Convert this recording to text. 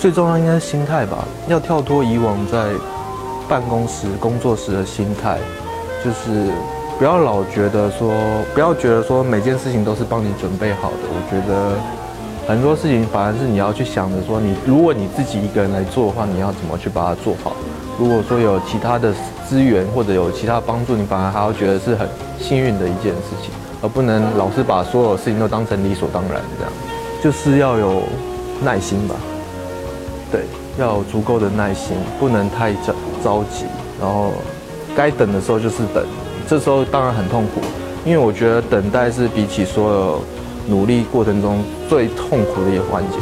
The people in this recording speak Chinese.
最重要应该是心态吧，要跳脱以往在办公室工作时的心态，就是不要老觉得说，不要觉得说每件事情都是帮你准备好的。我觉得很多事情反而是你要去想着说，你如果你自己一个人来做的话，你要怎么去把它做好。如果说有其他的资源或者有其他帮助，你反而还要觉得是很幸运的一件事情，而不能老是把所有事情都当成理所当然这样。就是要有耐心吧，对，要有足够的耐心，不能太着着急，然后该等的时候就是等，这时候当然很痛苦，因为我觉得等待是比起所有努力过程中最痛苦的一个环节。